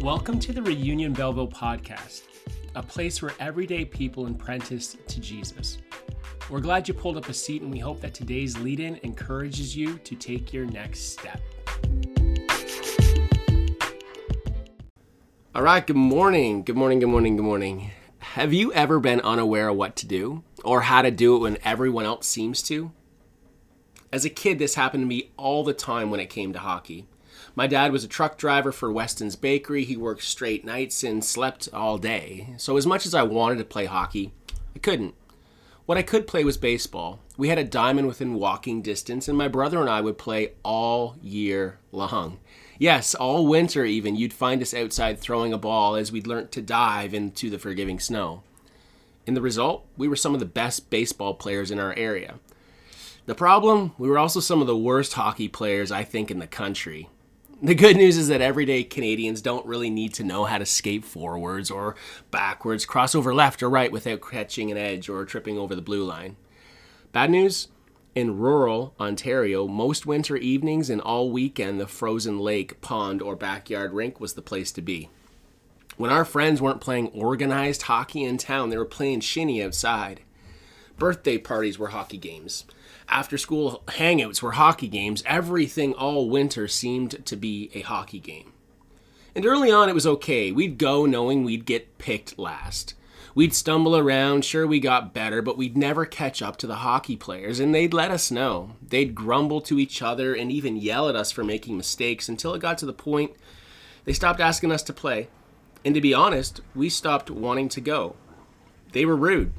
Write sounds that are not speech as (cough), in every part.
Welcome to the Reunion Belleville podcast, a place where everyday people apprentice to Jesus. We're glad you pulled up a seat, and we hope that today's lead in encourages you to take your next step. All right, good morning. Good morning, good morning, good morning. Have you ever been unaware of what to do or how to do it when everyone else seems to? As a kid, this happened to me all the time when it came to hockey. My dad was a truck driver for Weston's Bakery. He worked straight nights and slept all day. So, as much as I wanted to play hockey, I couldn't. What I could play was baseball. We had a diamond within walking distance, and my brother and I would play all year long. Yes, all winter even, you'd find us outside throwing a ball as we'd learnt to dive into the forgiving snow. In the result, we were some of the best baseball players in our area. The problem, we were also some of the worst hockey players, I think, in the country. The good news is that everyday Canadians don't really need to know how to skate forwards or backwards, cross over left or right without catching an edge or tripping over the blue line. Bad news? In rural Ontario, most winter evenings and all weekend, the frozen lake, pond, or backyard rink was the place to be. When our friends weren't playing organized hockey in town, they were playing shinny outside. Birthday parties were hockey games after school hangouts were hockey games. Everything all winter seemed to be a hockey game. And early on, it was okay. We'd go knowing we'd get picked last. We'd stumble around, sure, we got better, but we'd never catch up to the hockey players, and they'd let us know. They'd grumble to each other and even yell at us for making mistakes until it got to the point they stopped asking us to play. And to be honest, we stopped wanting to go. They were rude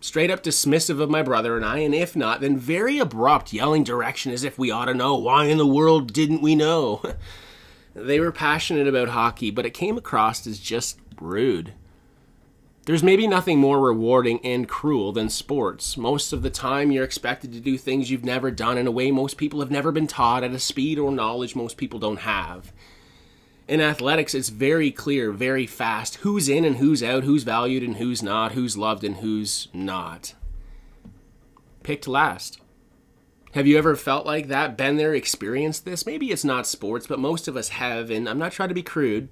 straight up dismissive of my brother and I, and if not, then very abrupt, yelling direction as if we ought to know. Why in the world didn't we know? (laughs) they were passionate about hockey, but it came across as just rude. There's maybe nothing more rewarding and cruel than sports. Most of the time, you're expected to do things you've never done in a way most people have never been taught at a speed or knowledge most people don't have in athletics, it's very clear, very fast who's in and who's out, who's valued and who's not, who's loved and who's not. Picked last. Have you ever felt like that, been there, experienced this? Maybe it's not sports, but most of us have, and I'm not trying to be crude,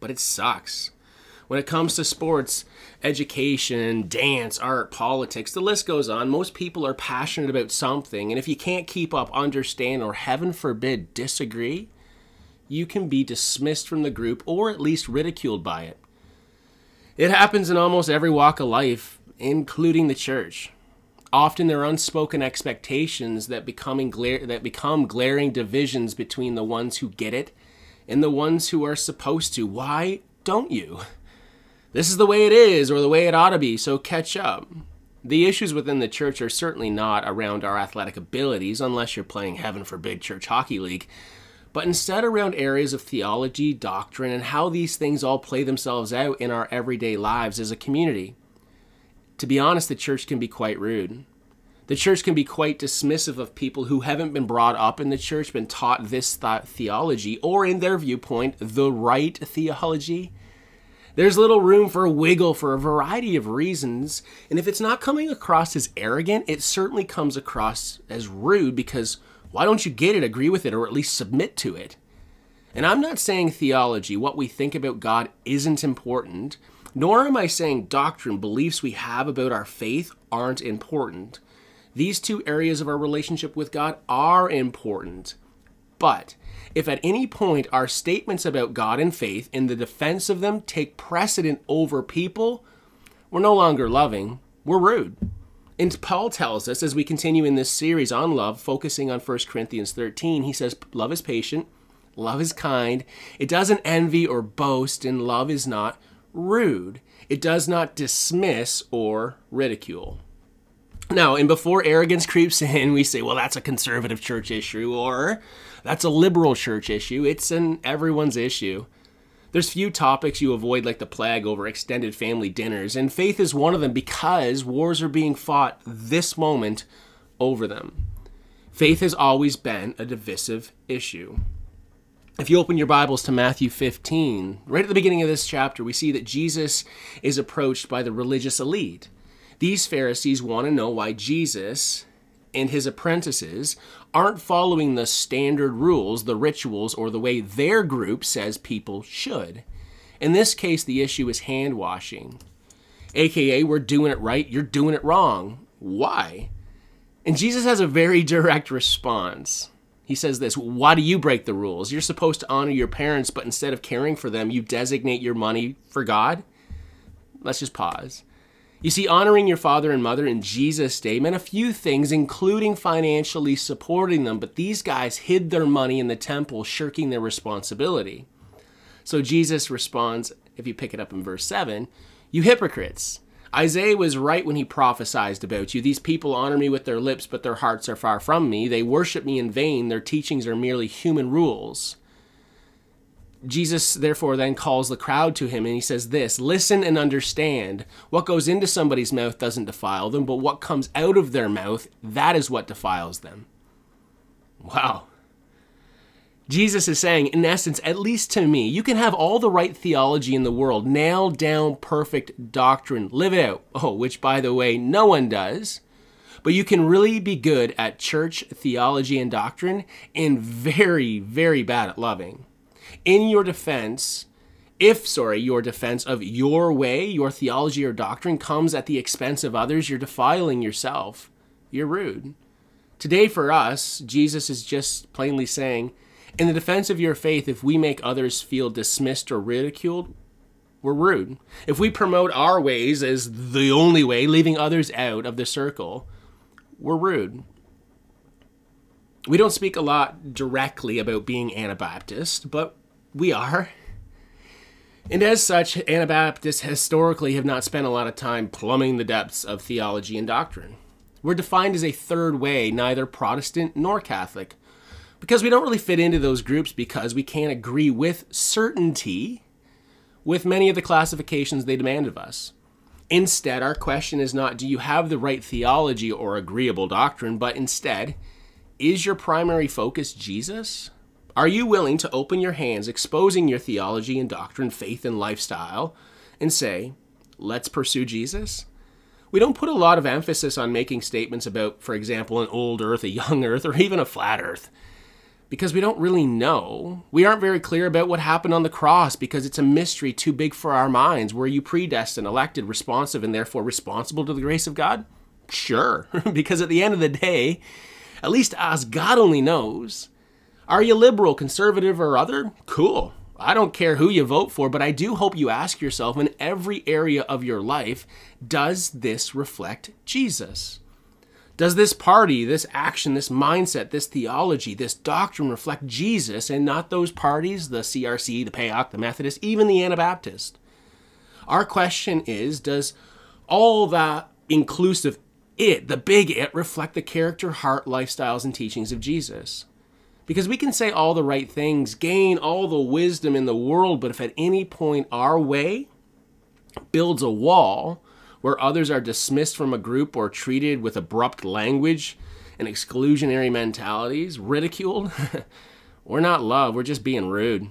but it sucks. When it comes to sports, education, dance, art, politics, the list goes on. Most people are passionate about something, and if you can't keep up, understand, or heaven forbid, disagree, you can be dismissed from the group or at least ridiculed by it. It happens in almost every walk of life, including the church. Often there are unspoken expectations that becoming gla- that become glaring divisions between the ones who get it and the ones who are supposed to. Why don't you? This is the way it is or the way it ought to be, so catch up. The issues within the church are certainly not around our athletic abilities unless you're playing heaven forbid church hockey league but instead around areas of theology, doctrine, and how these things all play themselves out in our everyday lives as a community. To be honest, the church can be quite rude. The church can be quite dismissive of people who haven't been brought up in the church, been taught this th- theology, or in their viewpoint, the right theology. There's little room for wiggle for a variety of reasons, and if it's not coming across as arrogant, it certainly comes across as rude because why don't you get it, agree with it, or at least submit to it? And I'm not saying theology, what we think about God, isn't important, nor am I saying doctrine, beliefs we have about our faith, aren't important. These two areas of our relationship with God are important. But if at any point our statements about God and faith in the defense of them take precedent over people, we're no longer loving, we're rude. And Paul tells us as we continue in this series on love, focusing on 1 Corinthians 13, he says, Love is patient, love is kind, it doesn't envy or boast, and love is not rude. It does not dismiss or ridicule. Now, and before arrogance creeps in, we say, well, that's a conservative church issue, or that's a liberal church issue. It's an everyone's issue. There's few topics you avoid like the plague over extended family dinners, and faith is one of them because wars are being fought this moment over them. Faith has always been a divisive issue. If you open your Bibles to Matthew 15, right at the beginning of this chapter, we see that Jesus is approached by the religious elite. These Pharisees want to know why Jesus and his apprentices aren't following the standard rules, the rituals, or the way their group says people should. In this case, the issue is hand washing. AKA, we're doing it right, you're doing it wrong. Why? And Jesus has a very direct response. He says this Why do you break the rules? You're supposed to honor your parents, but instead of caring for them, you designate your money for God? Let's just pause. You see, honoring your father and mother in Jesus' day meant a few things, including financially supporting them, but these guys hid their money in the temple, shirking their responsibility. So Jesus responds, if you pick it up in verse 7, You hypocrites! Isaiah was right when he prophesied about you. These people honor me with their lips, but their hearts are far from me. They worship me in vain. Their teachings are merely human rules. Jesus, therefore, then calls the crowd to him and he says this Listen and understand. What goes into somebody's mouth doesn't defile them, but what comes out of their mouth, that is what defiles them. Wow. Jesus is saying, in essence, at least to me, you can have all the right theology in the world, nail down perfect doctrine, live it out. Oh, which, by the way, no one does. But you can really be good at church theology and doctrine and very, very bad at loving. In your defense, if, sorry, your defense of your way, your theology or doctrine comes at the expense of others, you're defiling yourself. You're rude. Today, for us, Jesus is just plainly saying, in the defense of your faith, if we make others feel dismissed or ridiculed, we're rude. If we promote our ways as the only way, leaving others out of the circle, we're rude. We don't speak a lot directly about being Anabaptist, but we are. And as such, Anabaptists historically have not spent a lot of time plumbing the depths of theology and doctrine. We're defined as a third way, neither Protestant nor Catholic because we don't really fit into those groups because we can't agree with certainty with many of the classifications they demand of us. Instead, our question is not do you have the right theology or agreeable doctrine, but instead, is your primary focus Jesus? Are you willing to open your hands, exposing your theology and doctrine, faith and lifestyle, and say, let's pursue Jesus? We don't put a lot of emphasis on making statements about, for example, an old earth, a young earth, or even a flat earth because we don't really know. We aren't very clear about what happened on the cross because it's a mystery too big for our minds. Were you predestined, elected, responsive, and therefore responsible to the grace of God? Sure, (laughs) because at the end of the day, at least us, God only knows. Are you liberal, conservative, or other? Cool. I don't care who you vote for, but I do hope you ask yourself in every area of your life does this reflect Jesus? Does this party, this action, this mindset, this theology, this doctrine reflect Jesus and not those parties, the CRC, the PAOC, the Methodist, even the Anabaptist? Our question is Does all that inclusive it, the big it, reflect the character, heart, lifestyles, and teachings of Jesus? Because we can say all the right things, gain all the wisdom in the world, but if at any point our way builds a wall, where others are dismissed from a group or treated with abrupt language and exclusionary mentalities, ridiculed. (laughs) we're not love, we're just being rude.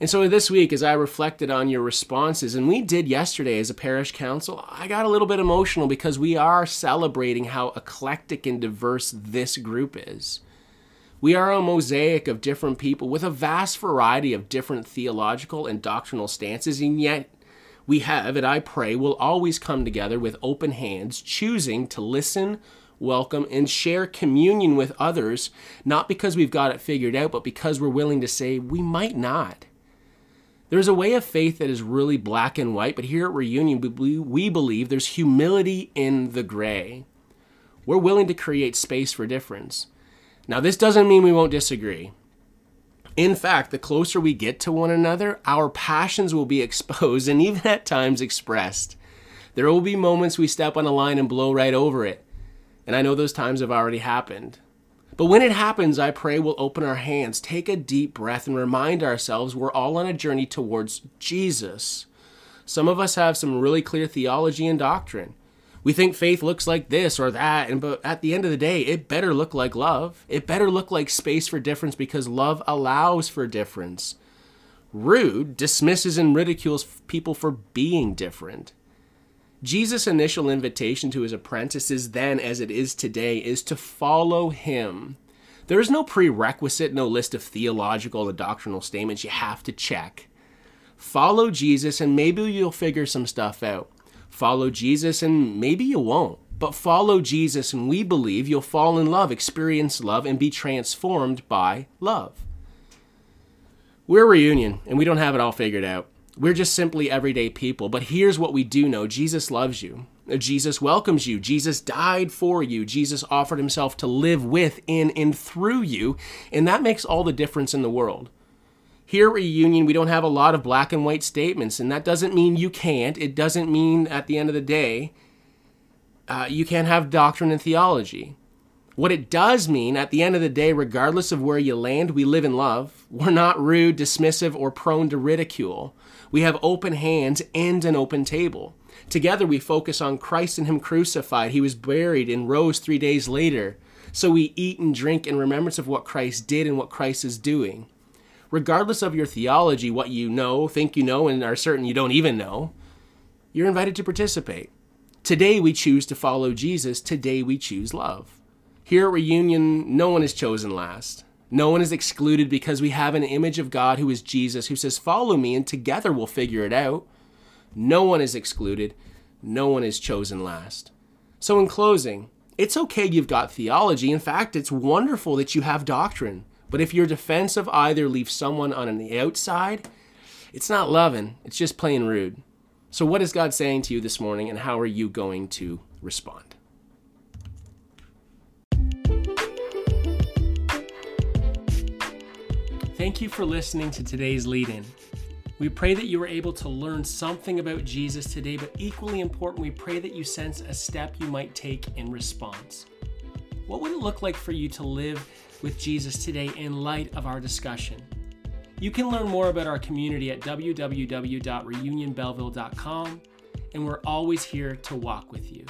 And so this week, as I reflected on your responses, and we did yesterday as a parish council, I got a little bit emotional because we are celebrating how eclectic and diverse this group is. We are a mosaic of different people with a vast variety of different theological and doctrinal stances, and yet we have, and I pray, will always come together with open hands, choosing to listen, welcome, and share communion with others, not because we've got it figured out, but because we're willing to say we might not. There's a way of faith that is really black and white, but here at Reunion, we believe there's humility in the gray. We're willing to create space for difference. Now, this doesn't mean we won't disagree. In fact, the closer we get to one another, our passions will be (laughs) exposed and even at times expressed. There will be moments we step on a line and blow right over it. And I know those times have already happened. But when it happens, I pray we'll open our hands, take a deep breath, and remind ourselves we're all on a journey towards Jesus. Some of us have some really clear theology and doctrine we think faith looks like this or that and but at the end of the day it better look like love it better look like space for difference because love allows for difference rude dismisses and ridicules people for being different Jesus' initial invitation to his apprentices then, as it is today, is to follow him. There is no prerequisite, no list of theological or doctrinal statements you have to check. Follow Jesus, and maybe you'll figure some stuff out. Follow Jesus, and maybe you won't. But follow Jesus, and we believe you'll fall in love, experience love, and be transformed by love. We're reunion, and we don't have it all figured out. We're just simply everyday people. But here's what we do know Jesus loves you. Jesus welcomes you. Jesus died for you. Jesus offered himself to live with, in, and through you. And that makes all the difference in the world. Here at Reunion, we don't have a lot of black and white statements, and that doesn't mean you can't. It doesn't mean at the end of the day uh, you can't have doctrine and theology. What it does mean, at the end of the day, regardless of where you land, we live in love. We're not rude, dismissive, or prone to ridicule. We have open hands and an open table. Together, we focus on Christ and Him crucified. He was buried and rose three days later. So we eat and drink in remembrance of what Christ did and what Christ is doing. Regardless of your theology, what you know, think you know, and are certain you don't even know, you're invited to participate. Today we choose to follow Jesus. Today we choose love. Here at Reunion, no one is chosen last. No one is excluded because we have an image of God who is Jesus, who says, Follow me, and together we'll figure it out. No one is excluded. No one is chosen last. So, in closing, it's okay you've got theology. In fact, it's wonderful that you have doctrine. But if your defense of either leaves someone on the outside, it's not loving, it's just plain rude. So, what is God saying to you this morning, and how are you going to respond? Thank you for listening to today's lead in. We pray that you were able to learn something about Jesus today, but equally important, we pray that you sense a step you might take in response. What would it look like for you to live with Jesus today in light of our discussion? You can learn more about our community at www.reunionbelleville.com, and we're always here to walk with you.